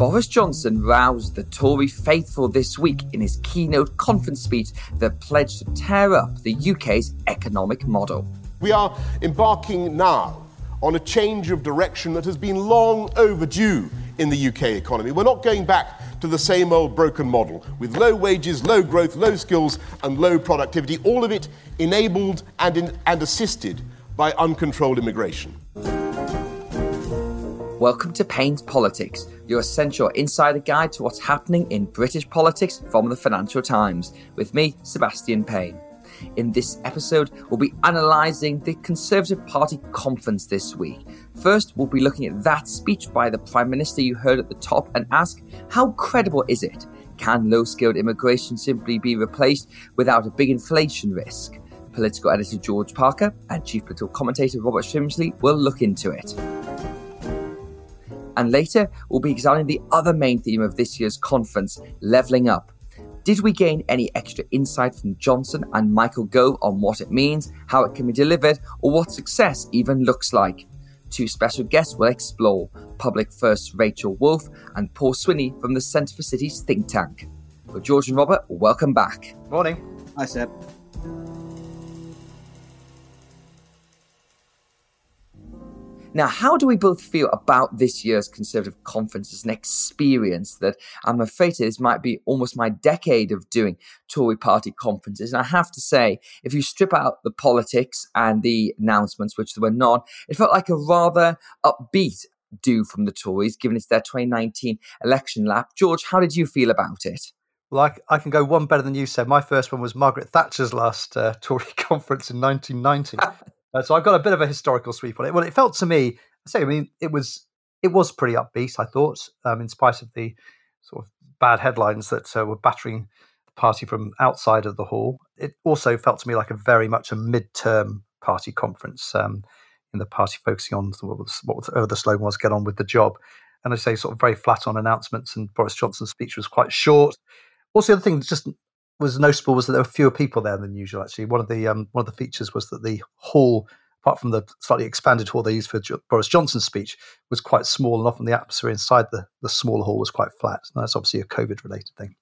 Boris Johnson roused the Tory faithful this week in his keynote conference speech that pledged to tear up the UK's economic model. We are embarking now on a change of direction that has been long overdue in the UK economy. We're not going back to the same old broken model with low wages, low growth, low skills, and low productivity, all of it enabled and, in, and assisted by uncontrolled immigration. Welcome to Payne's Politics, your essential insider guide to what's happening in British politics from the Financial Times, with me, Sebastian Payne. In this episode, we'll be analysing the Conservative Party conference this week. First, we'll be looking at that speech by the Prime Minister you heard at the top and ask how credible is it? Can low skilled immigration simply be replaced without a big inflation risk? Political editor George Parker and chief political commentator Robert Shrimsley will look into it. And later, we'll be examining the other main theme of this year's conference, levelling up. Did we gain any extra insight from Johnson and Michael Gove on what it means, how it can be delivered, or what success even looks like? Two special guests will explore Public First Rachel Wolf and Paul Swinney from the Centre for Cities think tank. But George and Robert, welcome back. Morning. Hi, Seb. Now, how do we both feel about this year's Conservative conference as an experience that I'm afraid this might be almost my decade of doing Tory party conferences? And I have to say, if you strip out the politics and the announcements, which there were not, it felt like a rather upbeat do from the Tories, given it's their 2019 election lap. George, how did you feel about it? Well, I, I, can go one better than you said. My first one was Margaret Thatcher's last uh, Tory conference in 1990. Uh, so I've got a bit of a historical sweep on it. Well, it felt to me, I say, I mean, it was it was pretty upbeat. I thought, um, in spite of the sort of bad headlines that uh, were battering the party from outside of the hall. It also felt to me like a very much a mid-term party conference. Um, in the party focusing on what, was, what the slogan was, "Get on with the job." And I say, sort of very flat on announcements. And Boris Johnson's speech was quite short. Also, the other thing that just was noticeable was that there were fewer people there than usual. Actually, one of the um, one of the features was that the hall, apart from the slightly expanded hall they used for jo- Boris Johnson's speech, was quite small, and often the atmosphere inside the the smaller hall was quite flat. And that's obviously a COVID related thing.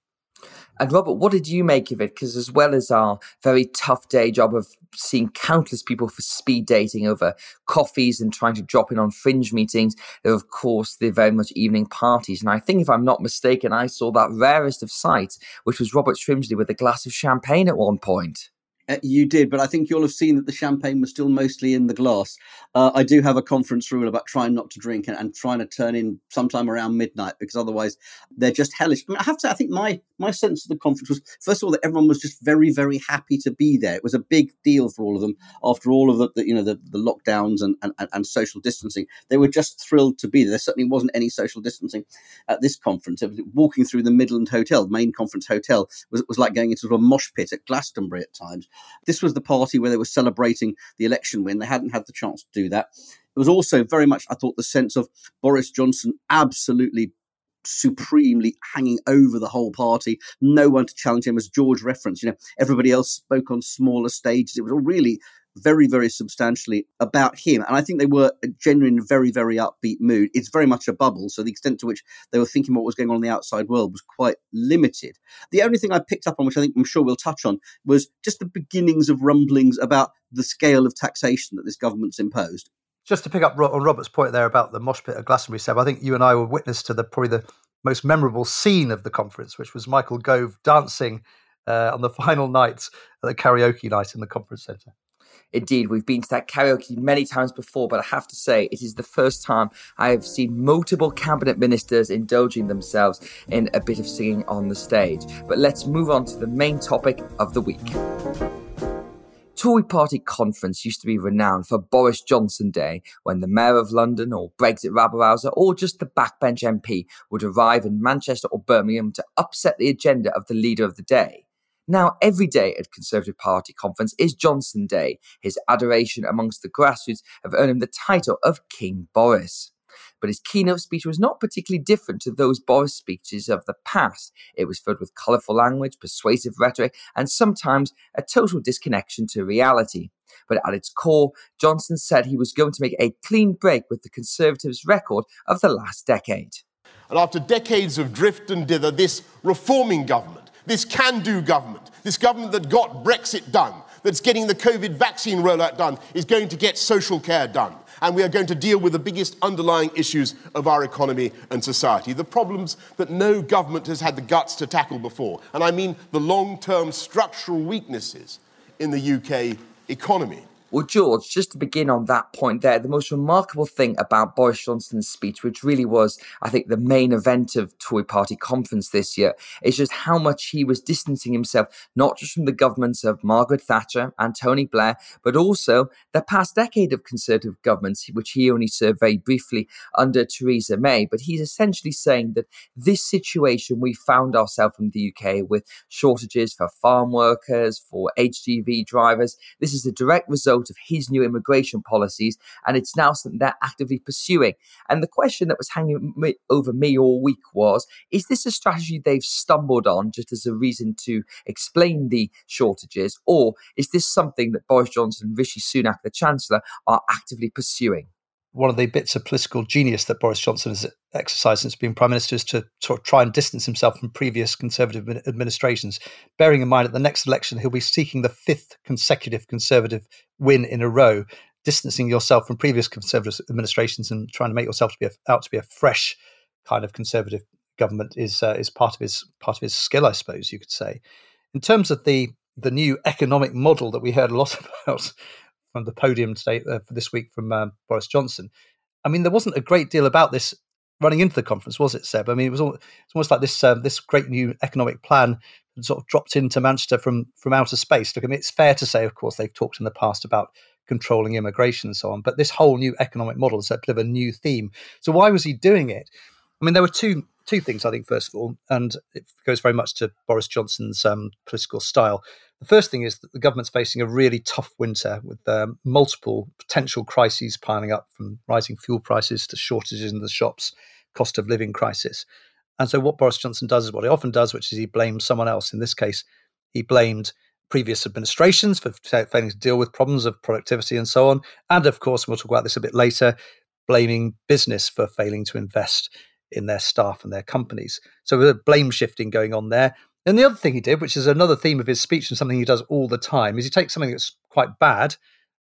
And Robert, what did you make of it? Because as well as our very tough day job of seeing countless people for speed dating over coffees and trying to drop in on fringe meetings, there of course the very much evening parties. And I think if I'm not mistaken, I saw that rarest of sights, which was Robert Shrimsley with a glass of champagne at one point. Uh, you did, but I think you'll have seen that the champagne was still mostly in the glass. Uh, I do have a conference rule about trying not to drink and, and, trying to turn in sometime around midnight because otherwise they're just hellish. I, mean, I have to say, I think my my sense of the conference was first of all that everyone was just very very happy to be there. It was a big deal for all of them after all of the, the you know the, the lockdowns and, and, and social distancing. They were just thrilled to be there. There certainly wasn't any social distancing at this conference. Walking through the Midland Hotel, main conference hotel, was was like going into a mosh pit at Glastonbury at times. This was the party where they were celebrating the election win. They hadn't had the chance to do that. It was also very much, I thought, the sense of Boris Johnson absolutely supremely hanging over the whole party. No one to challenge him, as George referenced. You know, everybody else spoke on smaller stages. It was all really very, very substantially about him. And I think they were a very, very upbeat mood. It's very much a bubble. So the extent to which they were thinking what was going on in the outside world was quite limited. The only thing I picked up on, which I think I'm sure we'll touch on, was just the beginnings of rumblings about the scale of taxation that this government's imposed. Just to pick up on Robert's point there about the mosh pit at Glastonbury, Seb, I think you and I were witness to the probably the most memorable scene of the conference, which was Michael Gove dancing uh, on the final night at the karaoke night in the conference centre. Indeed, we've been to that karaoke many times before, but I have to say it is the first time I have seen multiple cabinet ministers indulging themselves in a bit of singing on the stage. But let's move on to the main topic of the week. Tory party conference used to be renowned for Boris Johnson Day, when the Mayor of London or Brexit rabble rouser or just the backbench MP would arrive in Manchester or Birmingham to upset the agenda of the leader of the day. Now, every day at Conservative Party conference is Johnson Day. His adoration amongst the grassroots have earned him the title of King Boris. But his keynote speech was not particularly different to those Boris speeches of the past. It was filled with colourful language, persuasive rhetoric, and sometimes a total disconnection to reality. But at its core, Johnson said he was going to make a clean break with the Conservatives' record of the last decade. And after decades of drift and dither, this reforming government, this can do government, this government that got Brexit done, that's getting the COVID vaccine rollout done, is going to get social care done and we are going to deal with the biggest underlying issues of our economy and society, the problems that no government has had the guts to tackle before. And I mean the long term structural weaknesses in the UK economy. Well, George, just to begin on that point there, the most remarkable thing about Boris Johnson's speech, which really was, I think, the main event of Tory party conference this year, is just how much he was distancing himself, not just from the governments of Margaret Thatcher and Tony Blair, but also the past decade of Conservative governments, which he only served very briefly under Theresa May. But he's essentially saying that this situation we found ourselves in the UK with shortages for farm workers, for HGV drivers, this is a direct result of his new immigration policies, and it's now something they're actively pursuing. And the question that was hanging over me all week was is this a strategy they've stumbled on just as a reason to explain the shortages, or is this something that Boris Johnson and Rishi Sunak, the Chancellor, are actively pursuing? One of the bits of political genius that Boris Johnson has exercised since being prime minister is to sort of try and distance himself from previous conservative administrations, bearing in mind at the next election he'll be seeking the fifth consecutive conservative win in a row, distancing yourself from previous conservative administrations and trying to make yourself to be a, out to be a fresh kind of conservative government is uh, is part of his part of his skill, I suppose you could say. In terms of the the new economic model that we heard a lot about from the podium today uh, for this week from um, Boris Johnson. I mean, there wasn't a great deal about this running into the conference, was it, Seb? I mean, it was all, it's almost like this um, this great new economic plan sort of dropped into Manchester from from outer space. Look, I mean, it's fair to say, of course, they've talked in the past about controlling immigration and so on, but this whole new economic model is a bit of a new theme. So why was he doing it? I mean, there were two two things, I think, first of all, and it goes very much to Boris Johnson's um, political style. The first thing is that the government's facing a really tough winter with um, multiple potential crises piling up from rising fuel prices to shortages in the shops, cost of living crisis. And so, what Boris Johnson does is what he often does, which is he blames someone else. In this case, he blamed previous administrations for failing to deal with problems of productivity and so on. And of course, we'll talk about this a bit later, blaming business for failing to invest in their staff and their companies. So, there's a blame shifting going on there. And the other thing he did, which is another theme of his speech and something he does all the time, is he takes something that's quite bad,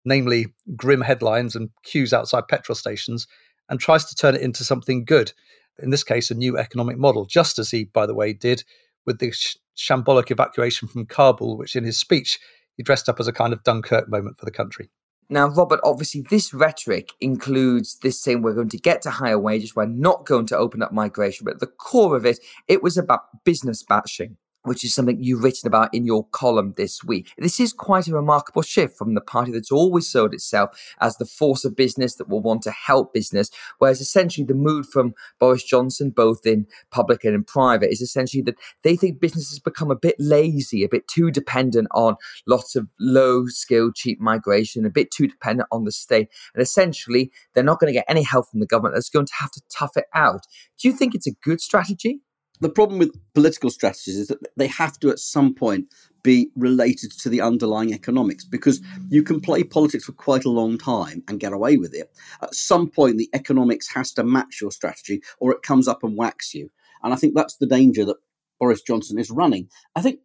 namely grim headlines and queues outside petrol stations, and tries to turn it into something good. In this case, a new economic model, just as he, by the way, did with the sh- shambolic evacuation from Kabul, which in his speech he dressed up as a kind of Dunkirk moment for the country. Now, Robert, obviously, this rhetoric includes this saying we're going to get to higher wages, we're not going to open up migration, but at the core of it, it was about business bashing which is something you've written about in your column this week. This is quite a remarkable shift from the party that's always sold itself as the force of business that will want to help business, whereas essentially the mood from Boris Johnson, both in public and in private, is essentially that they think business has become a bit lazy, a bit too dependent on lots of low skilled, cheap migration, a bit too dependent on the state. And essentially, they're not going to get any help from the government. That's going to have to tough it out. Do you think it's a good strategy? The problem with political strategies is that they have to at some point be related to the underlying economics because you can play politics for quite a long time and get away with it. At some point, the economics has to match your strategy or it comes up and whacks you. And I think that's the danger that Boris Johnson is running. I think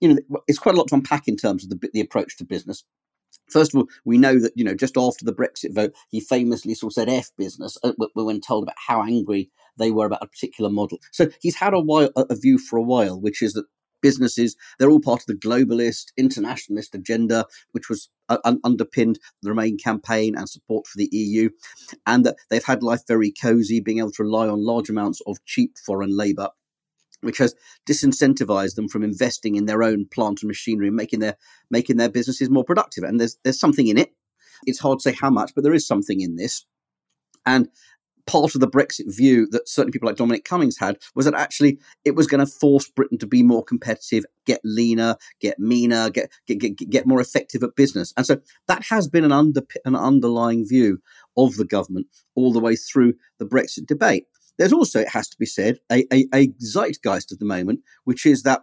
you know it's quite a lot to unpack in terms of the, the approach to business. First of all, we know that you know just after the Brexit vote, he famously sort of said "f business" uh, when told about how angry they were about a particular model. So he's had a while a view for a while, which is that businesses they're all part of the globalist internationalist agenda, which was uh, un- underpinned the Remain campaign and support for the EU, and that they've had life very cosy, being able to rely on large amounts of cheap foreign labour which has disincentivized them from investing in their own plant and machinery and making their making their businesses more productive. And there's there's something in it. It's hard to say how much, but there is something in this. And part of the Brexit view that certainly people like Dominic Cummings had was that actually it was going to force Britain to be more competitive, get leaner, get meaner, get get get, get more effective at business. And so that has been an under an underlying view of the government all the way through the Brexit debate. There's also, it has to be said, a, a, a zeitgeist at the moment, which is that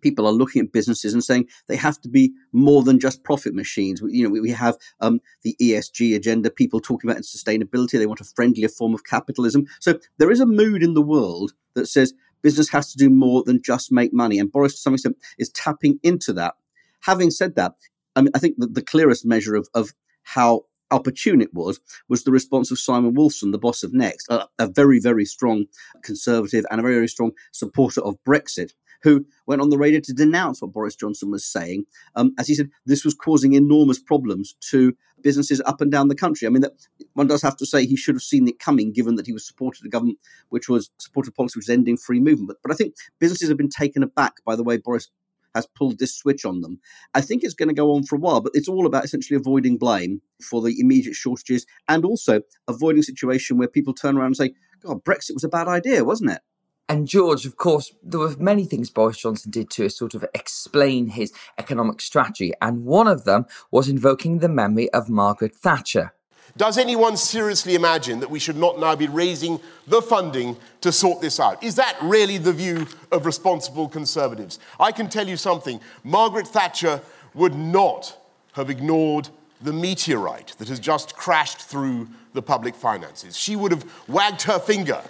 people are looking at businesses and saying they have to be more than just profit machines. We, you know, we, we have um, the ESG agenda, people talking about sustainability. They want a friendlier form of capitalism. So there is a mood in the world that says business has to do more than just make money. And Boris, to some extent, is tapping into that. Having said that, I mean, I think that the clearest measure of, of how opportune it was was the response of Simon Wolfson, the boss of Next, a, a very, very strong conservative and a very, very strong supporter of Brexit who went on the radio to denounce what Boris Johnson was saying. Um, as he said, this was causing enormous problems to businesses up and down the country. I mean, that one does have to say he should have seen it coming, given that he was supported a government which was supported policy which was ending free movement. But, but I think businesses have been taken aback by the way Boris has pulled this switch on them. I think it's going to go on for a while, but it's all about essentially avoiding blame for the immediate shortages and also avoiding situation where people turn around and say, God, Brexit was a bad idea, wasn't it? And George, of course, there were many things Boris Johnson did to sort of explain his economic strategy, and one of them was invoking the memory of Margaret Thatcher. Does anyone seriously imagine that we should not now be raising the funding to sort this out? Is that really the view of responsible conservatives? I can tell you something Margaret Thatcher would not have ignored the meteorite that has just crashed through the public finances. She would have wagged her finger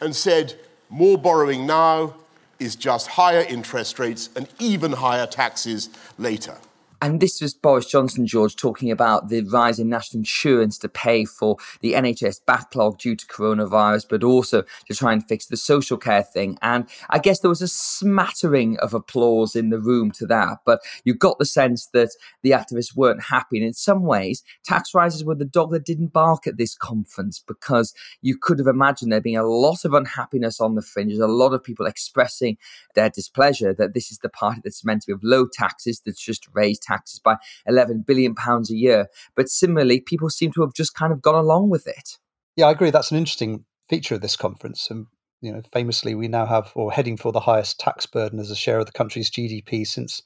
and said, more borrowing now is just higher interest rates and even higher taxes later. And this was Boris Johnson, George, talking about the rise in national insurance to pay for the NHS backlog due to coronavirus, but also to try and fix the social care thing. And I guess there was a smattering of applause in the room to that, but you got the sense that the activists weren't happy. And in some ways, tax rises were the dog that didn't bark at this conference because you could have imagined there being a lot of unhappiness on the fringes, a lot of people expressing their displeasure that this is the party that's meant to be of low taxes that's just raised taxes by 11 billion pounds a year. But similarly, people seem to have just kind of gone along with it. Yeah, I agree. That's an interesting feature of this conference. And you know, famously, we now have or heading for the highest tax burden as a share of the country's GDP since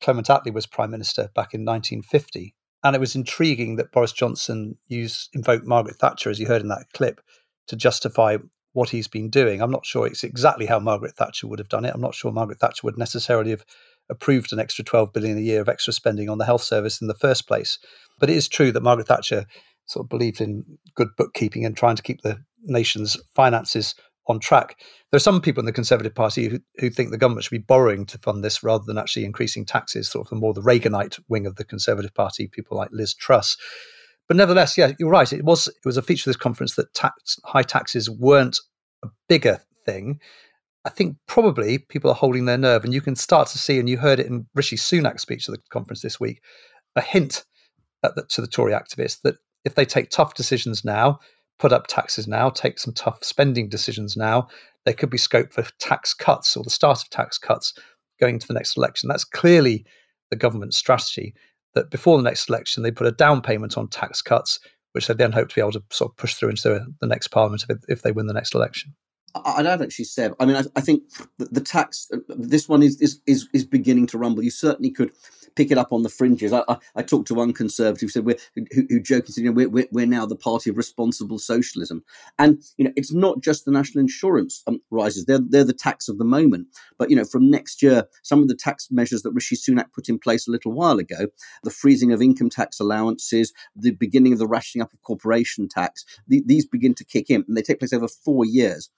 Clement Attlee was prime minister back in 1950. And it was intriguing that Boris Johnson used invoked Margaret Thatcher, as you heard in that clip, to justify what he's been doing. I'm not sure it's exactly how Margaret Thatcher would have done it. I'm not sure Margaret Thatcher would necessarily have approved an extra 12 billion a year of extra spending on the health service in the first place. But it is true that Margaret Thatcher sort of believed in good bookkeeping and trying to keep the nation's finances on track. There are some people in the Conservative Party who, who think the government should be borrowing to fund this rather than actually increasing taxes, sort of the more the Reaganite wing of the Conservative Party, people like Liz Truss. But nevertheless, yeah, you're right. It was it was a feature of this conference that tax, high taxes weren't a bigger thing. I think probably people are holding their nerve, and you can start to see, and you heard it in Rishi Sunak's speech at the conference this week, a hint the, to the Tory activists that if they take tough decisions now, put up taxes now, take some tough spending decisions now, there could be scope for tax cuts or the start of tax cuts going into the next election. That's clearly the government's strategy. That before the next election, they put a down payment on tax cuts, which they then hope to be able to sort of push through into the next parliament if, if they win the next election. I don't actually say. I mean, I, I think the, tax. This one is, is is is beginning to rumble. You certainly could pick it up on the fringes. I, I, I talked to one conservative who said we're who, who said, you know, we're, we're, we're now the party of responsible socialism, and you know it's not just the national insurance um, rises; they're they're the tax of the moment. But you know, from next year, some of the tax measures that Rishi Sunak put in place a little while ago, the freezing of income tax allowances, the beginning of the rationing up of corporation tax, the, these begin to kick in, and they take place over four years.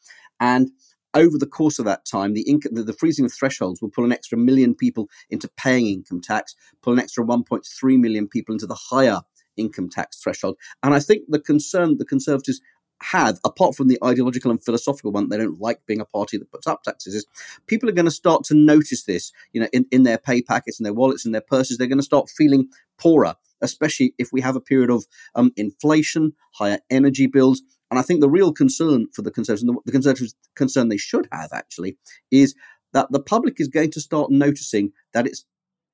And over the course of that time, the, inc- the, the, freezing of thresholds will pull an extra million people into paying income tax, pull an extra 1.3 million people into the higher income tax threshold. And I think the concern the Conservatives have, apart from the ideological and philosophical one, they don't like being a party that puts up taxes, is people are going to start to notice this, you know, in, in their pay packets, in their wallets, in their purses. They're going to start feeling poorer, especially if we have a period of um, inflation, higher energy bills, And I think the real concern for the Conservatives, the, the Conservatives concern they should have actually, is that the public is going to start noticing that it's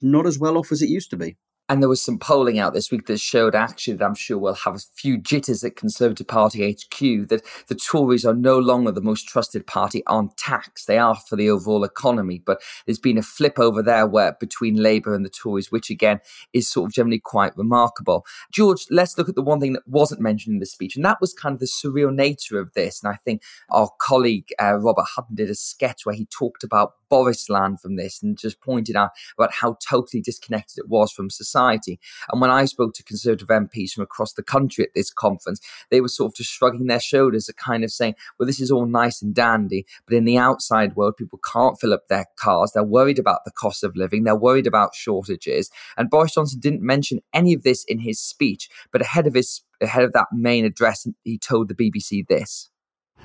not as well off as it used to be. And there was some polling out this week that showed actually that I'm sure we'll have a few jitters at Conservative Party HQ that the Tories are no longer the most trusted party on tax. They are for the overall economy, but there's been a flip over there where between Labour and the Tories, which again is sort of generally quite remarkable. George, let's look at the one thing that wasn't mentioned in the speech, and that was kind of the surreal nature of this. And I think our colleague uh, Robert Hutton did a sketch where he talked about Boris land from this and just pointed out about how totally disconnected it was from society. And when I spoke to Conservative MPs from across the country at this conference, they were sort of just shrugging their shoulders at kind of saying, well, this is all nice and dandy, but in the outside world, people can't fill up their cars. They're worried about the cost of living. They're worried about shortages. And Boris Johnson didn't mention any of this in his speech, but ahead of his ahead of that main address, he told the BBC this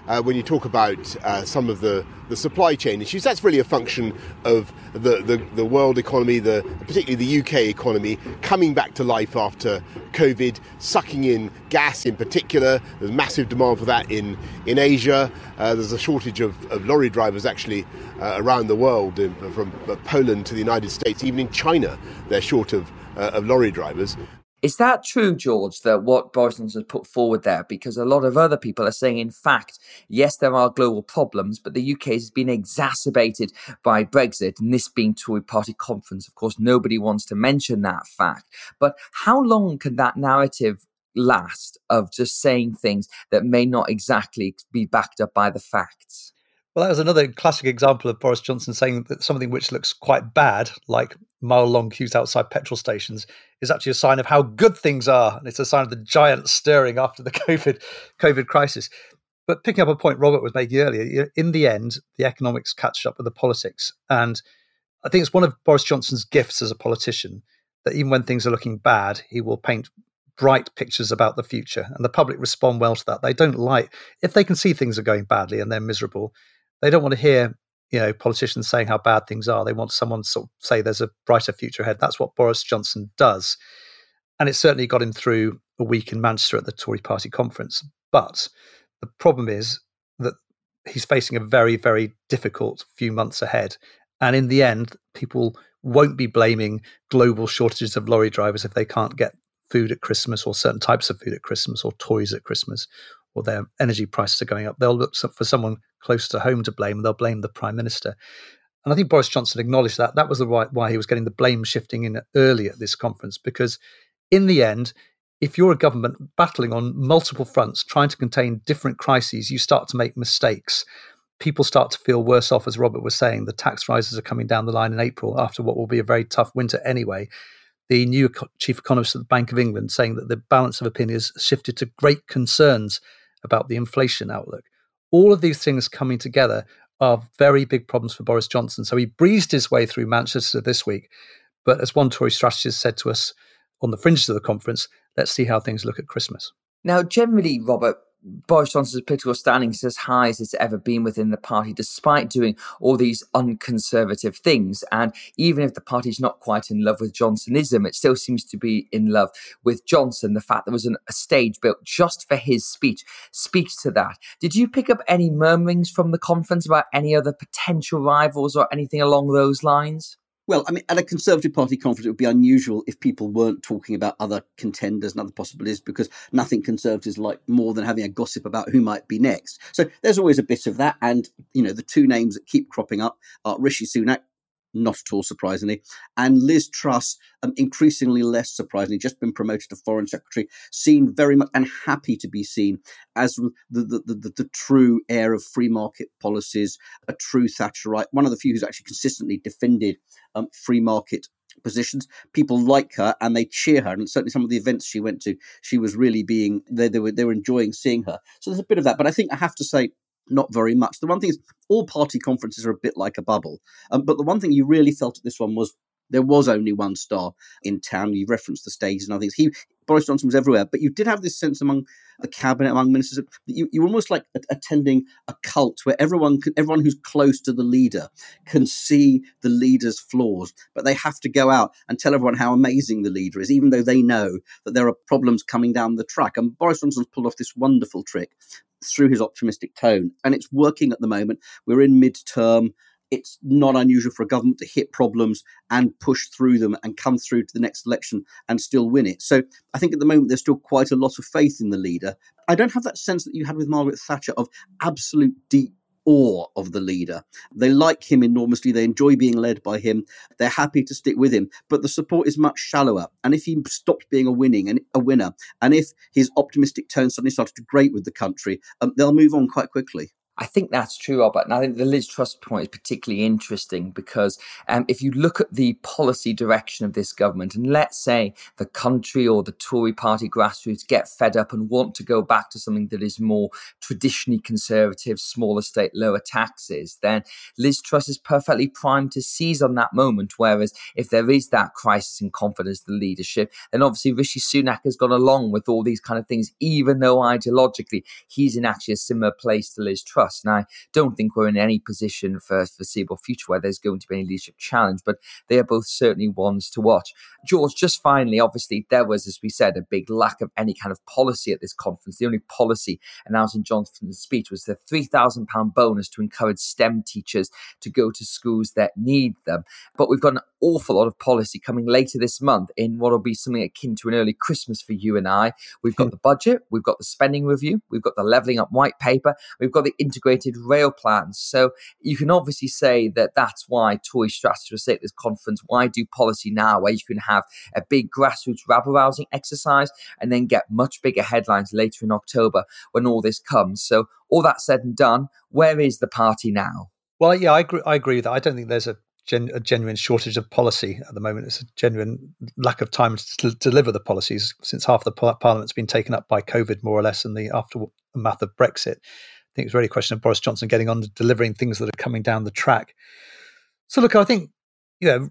uh, when you talk about uh, some of the, the supply chain issues, that's really a function of the, the, the, world economy, the, particularly the UK economy, coming back to life after COVID, sucking in gas in particular. There's massive demand for that in, in Asia. Uh, there's a shortage of, of lorry drivers actually uh, around the world, in, from Poland to the United States. Even in China, they're short of, uh, of lorry drivers. Is that true, George, that what Boris Johnson has put forward there? Because a lot of other people are saying, in fact, yes, there are global problems, but the UK has been exacerbated by Brexit and this being Tory party conference. Of course, nobody wants to mention that fact. But how long can that narrative last of just saying things that may not exactly be backed up by the facts? Well, that was another classic example of Boris Johnson saying that something which looks quite bad, like mile long queues outside petrol stations, is actually a sign of how good things are. And it's a sign of the giant stirring after the COVID, COVID crisis. But picking up a point Robert was making earlier, in the end, the economics catch up with the politics. And I think it's one of Boris Johnson's gifts as a politician that even when things are looking bad, he will paint bright pictures about the future. And the public respond well to that. They don't like, if they can see things are going badly and they're miserable, they don't want to hear you know politicians saying how bad things are. They want someone to sort of say there's a brighter future ahead. That's what Boris Johnson does, and it certainly got him through a week in Manchester at the Tory Party conference. But the problem is that he's facing a very very difficult few months ahead, and in the end, people won't be blaming global shortages of lorry drivers if they can't get food at Christmas or certain types of food at Christmas or toys at Christmas or their energy prices are going up, they'll look for someone close to home to blame and they'll blame the prime minister. And I think Boris Johnson acknowledged that. That was the right why he was getting the blame shifting in early at this conference, because in the end, if you're a government battling on multiple fronts, trying to contain different crises, you start to make mistakes. People start to feel worse off, as Robert was saying. The tax rises are coming down the line in April after what will be a very tough winter anyway the new chief economist of the Bank of England saying that the balance of opinion has shifted to great concerns about the inflation outlook. All of these things coming together are very big problems for Boris Johnson. So he breezed his way through Manchester this week. But as one Tory strategist said to us on the fringes of the conference, let's see how things look at Christmas. Now, generally, Robert, Boris Johnson's political standing is as high as it's ever been within the party, despite doing all these unconservative things. And even if the party's not quite in love with Johnsonism, it still seems to be in love with Johnson. The fact there was an, a stage built just for his speech speaks to that. Did you pick up any murmurings from the conference about any other potential rivals or anything along those lines? Well, I mean, at a Conservative Party conference, it would be unusual if people weren't talking about other contenders and other possibilities because nothing Conservatives like more than having a gossip about who might be next. So there's always a bit of that. And, you know, the two names that keep cropping up are Rishi Sunak, not at all surprisingly. And Liz Truss, um, increasingly less surprisingly, just been promoted to Foreign Secretary, seen very much and happy to be seen as the, the, the, the, true heir of free market policies, a true Thatcherite, one of the few who's actually consistently defended um, free market positions. People like her and they cheer her. And certainly some of the events she went to, she was really being they, they were they were enjoying seeing her. So there's a bit of that. But I think I have to say not very much. The one thing is, all party conferences are a bit like a bubble. Um, but the one thing you really felt at this one was there was only one star in town. You referenced the stages and other things. He Boris Johnson was everywhere, but you did have this sense among the cabinet, among ministers, that you, you were almost like attending a cult where everyone, everyone who's close to the leader can see the leader's flaws, but they have to go out and tell everyone how amazing the leader is, even though they know that there are problems coming down the track. And Boris Johnson's pulled off this wonderful trick through his optimistic tone, and it's working at the moment. We're in midterm it's not unusual for a government to hit problems and push through them and come through to the next election and still win it. So I think at the moment there's still quite a lot of faith in the leader. I don't have that sense that you had with Margaret Thatcher of absolute deep awe of the leader. They like him enormously. They enjoy being led by him. They're happy to stick with him, but the support is much shallower. And if he stopped being a winning and a winner, and if his optimistic tone suddenly started to grate with the country, um, they'll move on quite quickly. I think that's true, Robert. And I think the Liz Truss point is particularly interesting because um, if you look at the policy direction of this government, and let's say the country or the Tory party grassroots get fed up and want to go back to something that is more traditionally conservative, smaller state, lower taxes, then Liz Truss is perfectly primed to seize on that moment. Whereas if there is that crisis in confidence, the leadership, then obviously Rishi Sunak has gone along with all these kind of things, even though ideologically he's in actually a similar place to Liz Truss trust. And I don't think we're in any position for a foreseeable future where there's going to be any leadership challenge, but they are both certainly ones to watch. George, just finally, obviously, there was, as we said, a big lack of any kind of policy at this conference. The only policy announced in Johnson's speech was the £3,000 bonus to encourage STEM teachers to go to schools that need them. But we've got an awful lot of policy coming later this month in what will be something akin to an early Christmas for you and I. We've got hmm. the budget, we've got the spending review, we've got the levelling up white paper, we've got the integrated rail plans. So you can obviously say that that's why Tory strategists say at this conference, why do policy now, where you can have a big grassroots rabble rousing exercise and then get much bigger headlines later in October when all this comes. So all that said and done, where is the party now? Well, yeah, I agree, I agree with that. I don't think there's a gen- a genuine shortage of policy at the moment. It's a genuine lack of time to deliver the policies since half the par- parliament's been taken up by COVID, more or less, and the aftermath of Brexit. I think it's really a question of Boris Johnson getting on to delivering things that are coming down the track. So, look, I think you know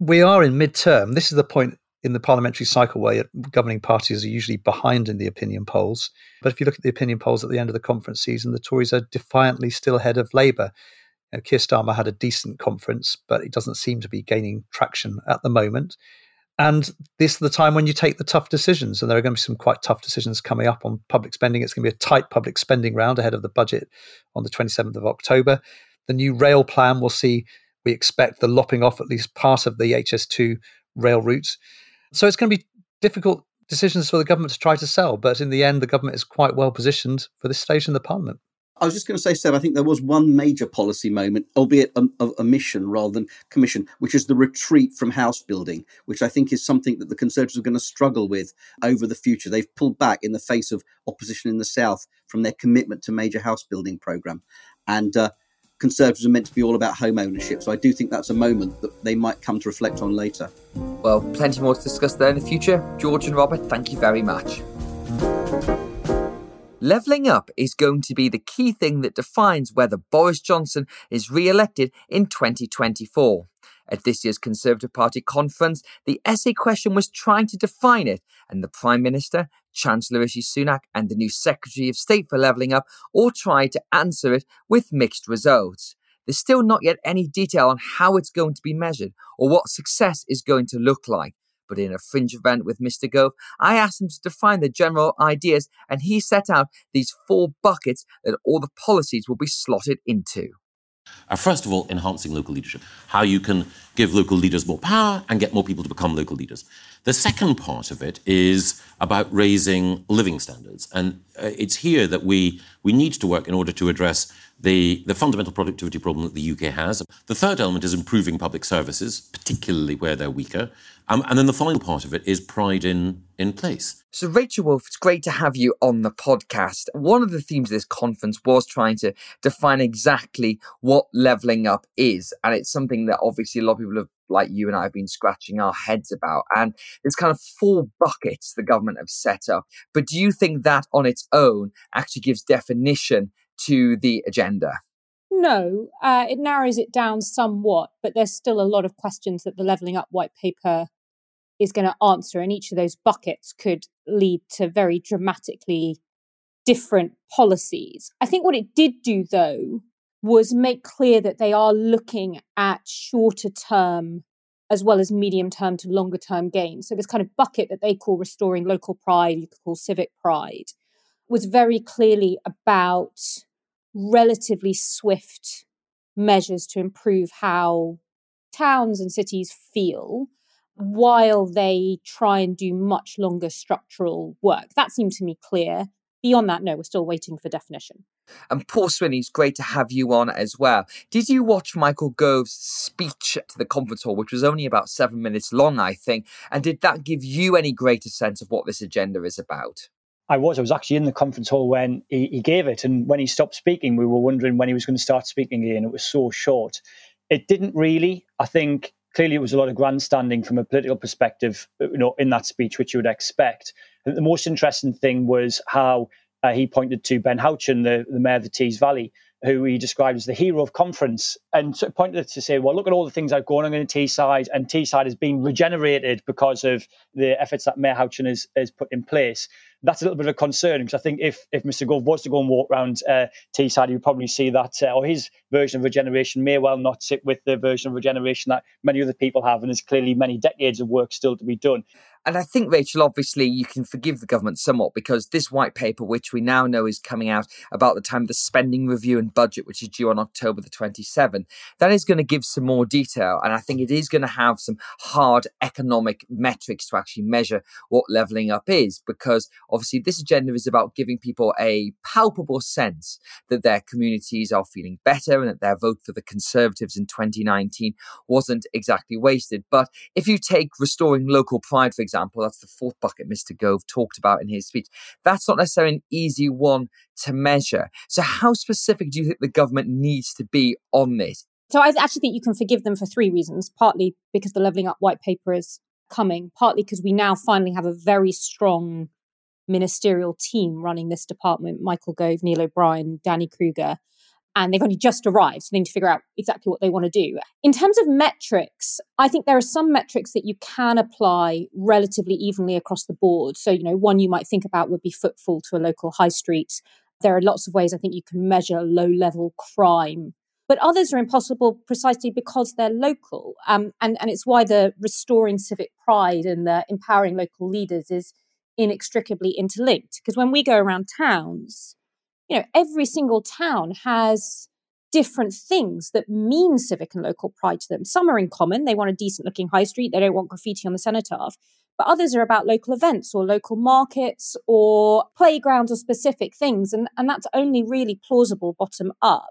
we are in midterm. This is the point in the parliamentary cycle where governing parties are usually behind in the opinion polls. But if you look at the opinion polls at the end of the conference season, the Tories are defiantly still ahead of Labour. You know, Keir Starmer had a decent conference, but it doesn't seem to be gaining traction at the moment. And this is the time when you take the tough decisions. And there are going to be some quite tough decisions coming up on public spending. It's going to be a tight public spending round ahead of the budget on the 27th of October. The new rail plan will see, we expect, the lopping off at least part of the HS2 rail routes. So it's going to be difficult decisions for the government to try to sell. But in the end, the government is quite well positioned for this stage in the parliament. I was just going to say, Seb, I think there was one major policy moment, albeit a, a, a, mission rather than commission, which is the retreat from house building, which I think is something that the Conservatives are going to struggle with over the future. They've pulled back in the face of opposition in the South from their commitment to major house building programme. And uh, Conservatives are meant to be all about home ownership. So I do think that's a moment that they might come to reflect on later. Well, plenty more to discuss there in the future. George and Robert, thank you very much. Levelling up is going to be the key thing that defines whether Boris Johnson is re elected in 2024. At this year's Conservative Party conference, the essay question was trying to define it, and the Prime Minister, Chancellor Rishi Sunak, and the new Secretary of State for Levelling Up all tried to answer it with mixed results. There's still not yet any detail on how it's going to be measured or what success is going to look like. But in a fringe event with Mr. Gove, I asked him to define the general ideas, and he set out these four buckets that all the policies will be slotted into. Uh, first of all, enhancing local leadership. How you can give local leaders more power and get more people to become local leaders. The second part of it is about raising living standards. And uh, it's here that we, we need to work in order to address the, the fundamental productivity problem that the UK has. The third element is improving public services, particularly where they're weaker. Um, and then the final part of it is pride in, in place. So, Rachel Wolf, it's great to have you on the podcast. One of the themes of this conference was trying to define exactly what levelling up is. And it's something that obviously a lot of people have like you and I have been scratching our heads about. And there's kind of four buckets the government have set up. But do you think that on its own actually gives definition to the agenda? No, uh, it narrows it down somewhat, but there's still a lot of questions that the Levelling Up white paper is going to answer. And each of those buckets could lead to very dramatically different policies. I think what it did do, though, was make clear that they are looking at shorter term as well as medium term to longer term gains. So, this kind of bucket that they call restoring local pride, you could call civic pride, was very clearly about relatively swift measures to improve how towns and cities feel while they try and do much longer structural work. That seemed to me clear. Beyond that, no, we're still waiting for definition. And Paul Swinney, it's great to have you on as well. Did you watch Michael Gove's speech to the conference hall, which was only about seven minutes long, I think? And did that give you any greater sense of what this agenda is about? I was. I was actually in the conference hall when he, he gave it. And when he stopped speaking, we were wondering when he was going to start speaking again. It was so short. It didn't really. I think clearly it was a lot of grandstanding from a political perspective, you know, in that speech, which you would expect. The most interesting thing was how uh, he pointed to Ben Houchen, the, the mayor of the Tees Valley, who he described as the hero of conference, and so pointed to say, well, look at all the things I've gone on in Teesside, and Teesside has been regenerated because of the efforts that Mayor Houchen has, has put in place that's a little bit of a concern because I think if if Mr. Gove was to go and walk around uh, Teesside, he would probably see that, uh, or his version of regeneration may well not sit with the version of regeneration that many other people have, and there's clearly many decades of work still to be done. And I think, Rachel, obviously you can forgive the government somewhat because this white paper, which we now know is coming out about the time of the spending review and budget, which is due on October the 27th, that is going to give some more detail. And I think it is going to have some hard economic metrics to actually measure what levelling up is because obviously this agenda is about giving people a palpable sense that their communities are feeling better and that their vote for the Conservatives in 2019 wasn't exactly wasted. But if you take restoring local pride, for that's the fourth bucket Mr. Gove talked about in his speech. That's not necessarily an easy one to measure. So, how specific do you think the government needs to be on this? So, I actually think you can forgive them for three reasons. Partly because the Levelling Up white paper is coming, partly because we now finally have a very strong ministerial team running this department Michael Gove, Neil O'Brien, Danny Kruger and they've only just arrived, so they need to figure out exactly what they want to do. In terms of metrics, I think there are some metrics that you can apply relatively evenly across the board. So, you know, one you might think about would be footfall to a local high street. There are lots of ways I think you can measure low level crime, but others are impossible precisely because they're local. Um, and, and it's why the restoring civic pride and the empowering local leaders is inextricably interlinked. Because when we go around towns, you know, every single town has different things that mean civic and local pride to them. Some are in common. They want a decent looking high street. They don't want graffiti on the cenotaph. But others are about local events or local markets or playgrounds or specific things. And, and that's only really plausible bottom up.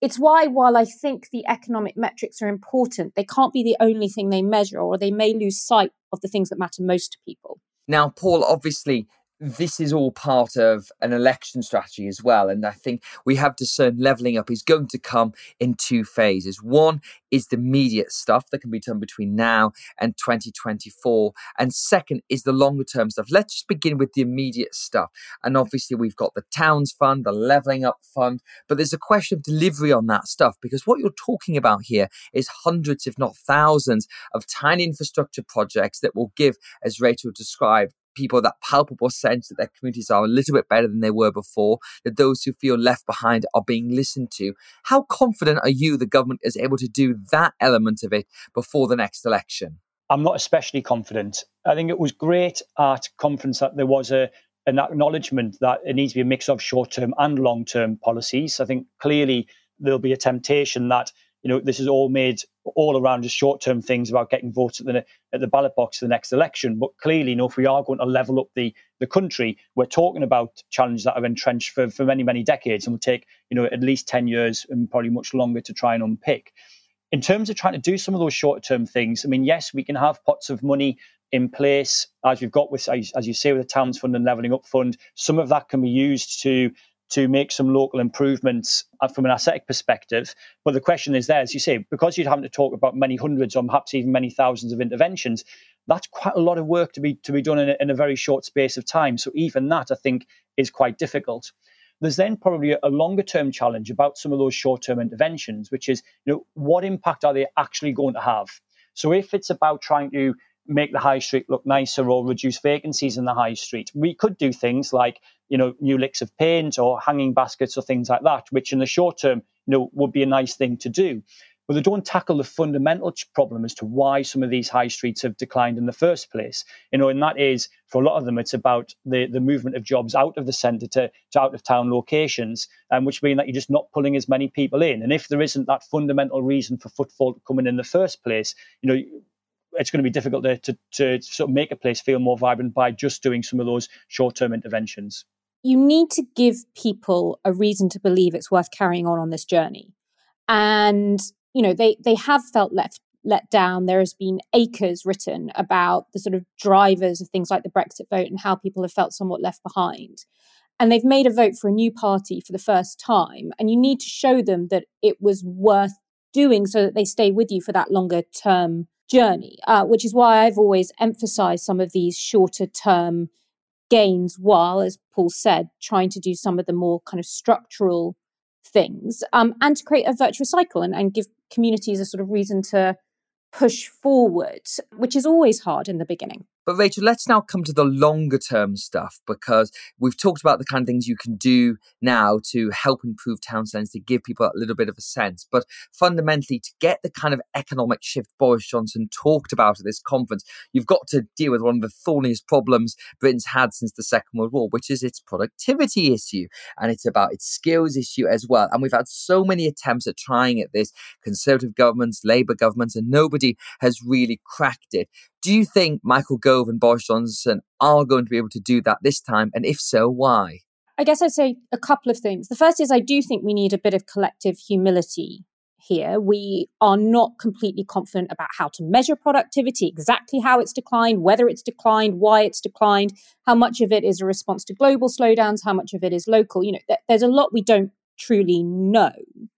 It's why, while I think the economic metrics are important, they can't be the only thing they measure, or they may lose sight of the things that matter most to people. Now, Paul, obviously, this is all part of an election strategy as well. And I think we have to. discerned levelling up is going to come in two phases. One is the immediate stuff that can be done between now and 2024. And second is the longer term stuff. Let's just begin with the immediate stuff. And obviously, we've got the Towns Fund, the Levelling Up Fund, but there's a question of delivery on that stuff because what you're talking about here is hundreds, if not thousands, of tiny infrastructure projects that will give, as Rachel described, people that palpable sense that their communities are a little bit better than they were before, that those who feel left behind are being listened to. How confident are you the government is able to do that element of it before the next election? I'm not especially confident. I think it was great at conference that there was a an acknowledgement that it needs to be a mix of short term and long term policies. I think clearly there'll be a temptation that you know, this is all made all around just short term things about getting votes at the at the ballot box for the next election. But clearly, you know, if we are going to level up the the country, we're talking about challenges that are entrenched for, for many, many decades and will take, you know, at least 10 years and probably much longer to try and unpick. In terms of trying to do some of those short term things, I mean, yes, we can have pots of money in place, as we've got with, as you say, with the Towns Fund and Levelling Up Fund. Some of that can be used to to make some local improvements uh, from an aesthetic perspective. But the question is there, as you say, because you'd have to talk about many hundreds or perhaps even many thousands of interventions, that's quite a lot of work to be to be done in a, in a very short space of time. So even that, I think, is quite difficult. There's then probably a longer term challenge about some of those short term interventions, which is, you know, what impact are they actually going to have? So if it's about trying to make the high street look nicer or reduce vacancies in the high street. We could do things like, you know, new licks of paint or hanging baskets or things like that, which in the short term, you know, would be a nice thing to do. But they don't tackle the fundamental problem as to why some of these high streets have declined in the first place. You know, and that is for a lot of them, it's about the, the movement of jobs out of the centre to, to out of town locations, um, which mean that you're just not pulling as many people in. And if there isn't that fundamental reason for footfall in in the first place, you know, it's going to be difficult to, to, sort of make a place feel more vibrant by just doing some of those short term interventions. You need to give people a reason to believe it's worth carrying on on this journey. And, you know, they, they have felt left let down. There has been acres written about the sort of drivers of things like the Brexit vote and how people have felt somewhat left behind. And they've made a vote for a new party for the first time. And you need to show them that it was worth doing so that they stay with you for that longer term journey, uh, which is why I've always emphasized some of these shorter term gains while, as Paul said, trying to do some of the more kind of structural things um, and to create a virtuous cycle and, and give communities a sort of reason to push forward, which is always hard in the beginning. But Rachel, let's now come to the longer term stuff because we've talked about the kind of things you can do now to help improve town centres to give people a little bit of a sense. But fundamentally, to get the kind of economic shift Boris Johnson talked about at this conference, you've got to deal with one of the thorniest problems Britain's had since the Second World War, which is its productivity issue. And it's about its skills issue as well. And we've had so many attempts at trying at this Conservative governments, Labour governments, and nobody has really cracked it. Do you think Michael Gove and Boris Johnson are going to be able to do that this time? And if so, why? I guess I'd say a couple of things. The first is I do think we need a bit of collective humility here. We are not completely confident about how to measure productivity, exactly how it's declined, whether it's declined, why it's declined, how much of it is a response to global slowdowns, how much of it is local. You know, th- there's a lot we don't truly know.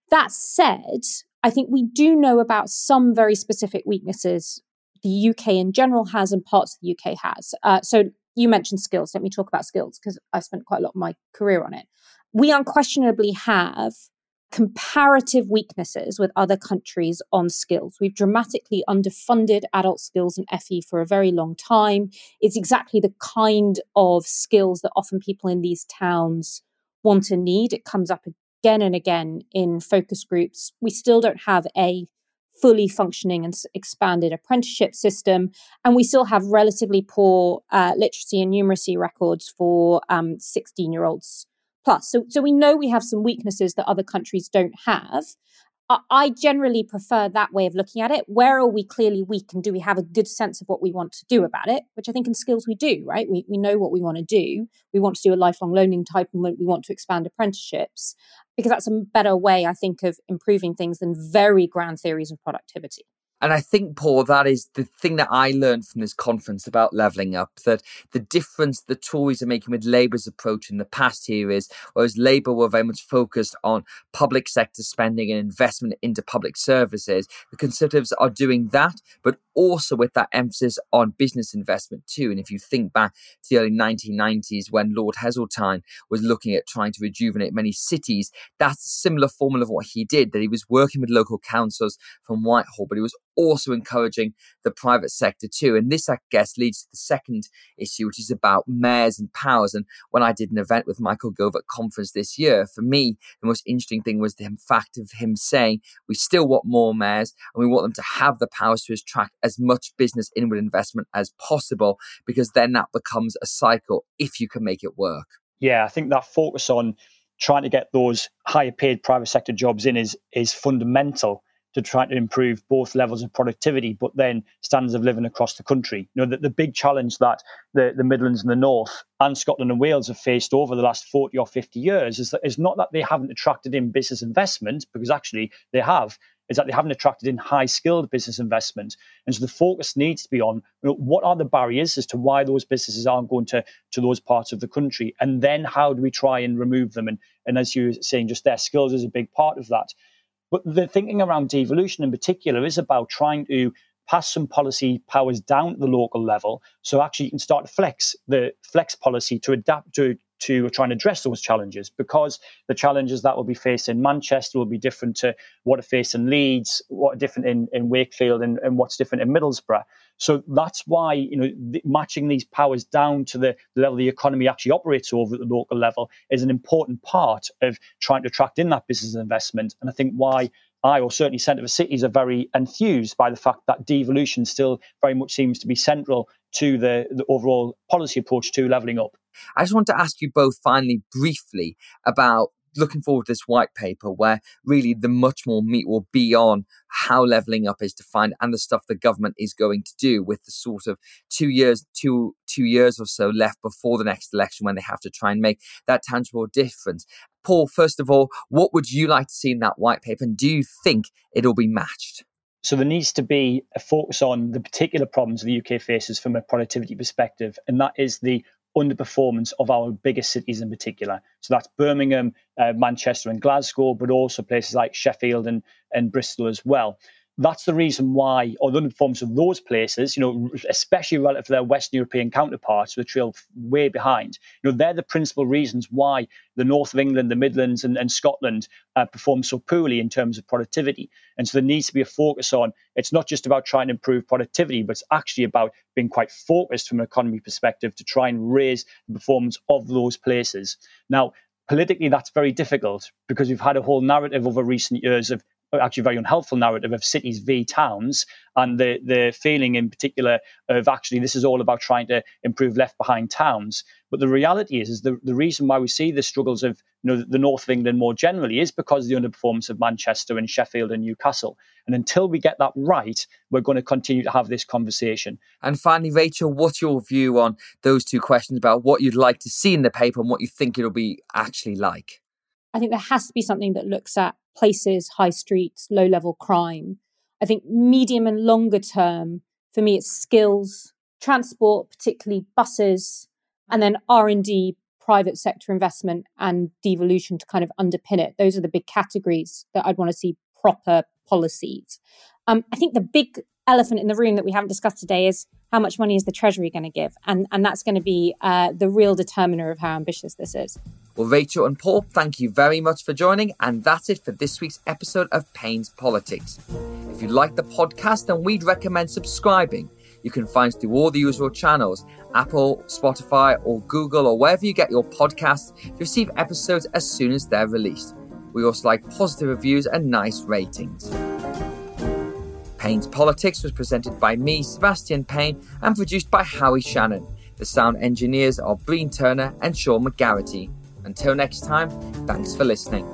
That said, I think we do know about some very specific weaknesses the UK in general has and parts of the UK has. Uh, so you mentioned skills. Let me talk about skills because I spent quite a lot of my career on it. We unquestionably have comparative weaknesses with other countries on skills. We've dramatically underfunded adult skills and FE for a very long time. It's exactly the kind of skills that often people in these towns want and need. It comes up again and again in focus groups. We still don't have a fully functioning and expanded apprenticeship system. And we still have relatively poor uh, literacy and numeracy records for 16 um, year olds plus. So, so we know we have some weaknesses that other countries don't have. I generally prefer that way of looking at it. Where are we clearly weak and do we have a good sense of what we want to do about it? Which I think in skills we do, right? We, we know what we want to do. We want to do a lifelong learning type and we want to expand apprenticeships because that's a better way, I think, of improving things than very grand theories of productivity. And I think, Paul, that is the thing that I learned from this conference about levelling up that the difference the Tories are making with Labour's approach in the past here is, whereas Labour were very much focused on public sector spending and investment into public services, the Conservatives are doing that, but also with that emphasis on business investment too. And if you think back to the early 1990s when Lord Heseltine was looking at trying to rejuvenate many cities, that's a similar formula of what he did, that he was working with local councils from Whitehall, but he was also encouraging the private sector too. And this, I guess, leads to the second issue, which is about mayors and powers. And when I did an event with Michael Gove at conference this year, for me, the most interesting thing was the fact of him saying we still want more mayors and we want them to have the powers to attract as much business inward investment as possible, because then that becomes a cycle if you can make it work. Yeah, I think that focus on trying to get those higher paid private sector jobs in is is fundamental to try to improve both levels of productivity, but then standards of living across the country. You know, the, the big challenge that the, the Midlands and the North and Scotland and Wales have faced over the last 40 or 50 years is, that, is not that they haven't attracted in business investment, because actually they have, is that they haven't attracted in high skilled business investment. And so the focus needs to be on you know, what are the barriers as to why those businesses aren't going to, to those parts of the country? And then how do we try and remove them? And, and as you were saying just there, skills is a big part of that. But the thinking around devolution in particular is about trying to pass some policy powers down at the local level. So actually you can start to flex the flex policy to adapt to to try and address those challenges because the challenges that will be faced in Manchester will be different to what are faced in Leeds, what are different in, in Wakefield, and, and what's different in Middlesbrough. So that's why you know the, matching these powers down to the, the level the economy actually operates over at the local level is an important part of trying to attract in that business investment. And I think why I, or certainly Centre for Cities, are very enthused by the fact that devolution still very much seems to be central to the, the overall policy approach to levelling up. I just want to ask you both finally briefly about looking forward to this white paper where really the much more meat will be on how leveling up is defined and the stuff the government is going to do with the sort of two years two two years or so left before the next election when they have to try and make that tangible difference. Paul first of all what would you like to see in that white paper and do you think it'll be matched? So there needs to be a focus on the particular problems the UK faces from a productivity perspective, and that is the underperformance of our biggest cities in particular. So that's Birmingham, uh, Manchester, and Glasgow, but also places like Sheffield and, and Bristol as well that's the reason why, or the underperformance of those places, you know, especially relative to their Western European counterparts, which trail way behind, you know, they're the principal reasons why the north of England, the Midlands, and, and Scotland uh, perform so poorly in terms of productivity. And so there needs to be a focus on it's not just about trying to improve productivity, but it's actually about being quite focused from an economy perspective to try and raise the performance of those places. Now, politically that's very difficult because we've had a whole narrative over recent years of actually very unhelpful narrative of cities v towns and the the feeling in particular of actually this is all about trying to improve left behind towns. But the reality is is the, the reason why we see the struggles of you know the north of england more generally is because of the underperformance of manchester and sheffield and newcastle. And until we get that right we're going to continue to have this conversation. And finally rachel what's your view on those two questions about what you'd like to see in the paper and what you think it'll be actually like? I think there has to be something that looks at places, high streets, low level crime. I think medium and longer term, for me, it's skills, transport, particularly buses, and then R and D, private sector investment, and devolution to kind of underpin it. Those are the big categories that I'd want to see proper policies. Um, I think the big elephant in the room that we haven't discussed today is how much money is the Treasury going to give, and and that's going to be uh, the real determiner of how ambitious this is. Well, Rachel and Paul, thank you very much for joining, and that's it for this week's episode of Payne's Politics. If you like the podcast, then we'd recommend subscribing. You can find us through all the usual channels Apple, Spotify, or Google, or wherever you get your podcasts to receive episodes as soon as they're released. We also like positive reviews and nice ratings. Payne's Politics was presented by me, Sebastian Payne, and produced by Howie Shannon. The sound engineers are Breen Turner and Sean McGarity. Until next time, thanks for listening.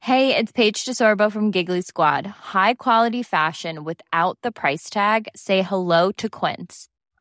Hey, it's Paige DeSorbo from Giggly Squad. High quality fashion without the price tag? Say hello to Quince.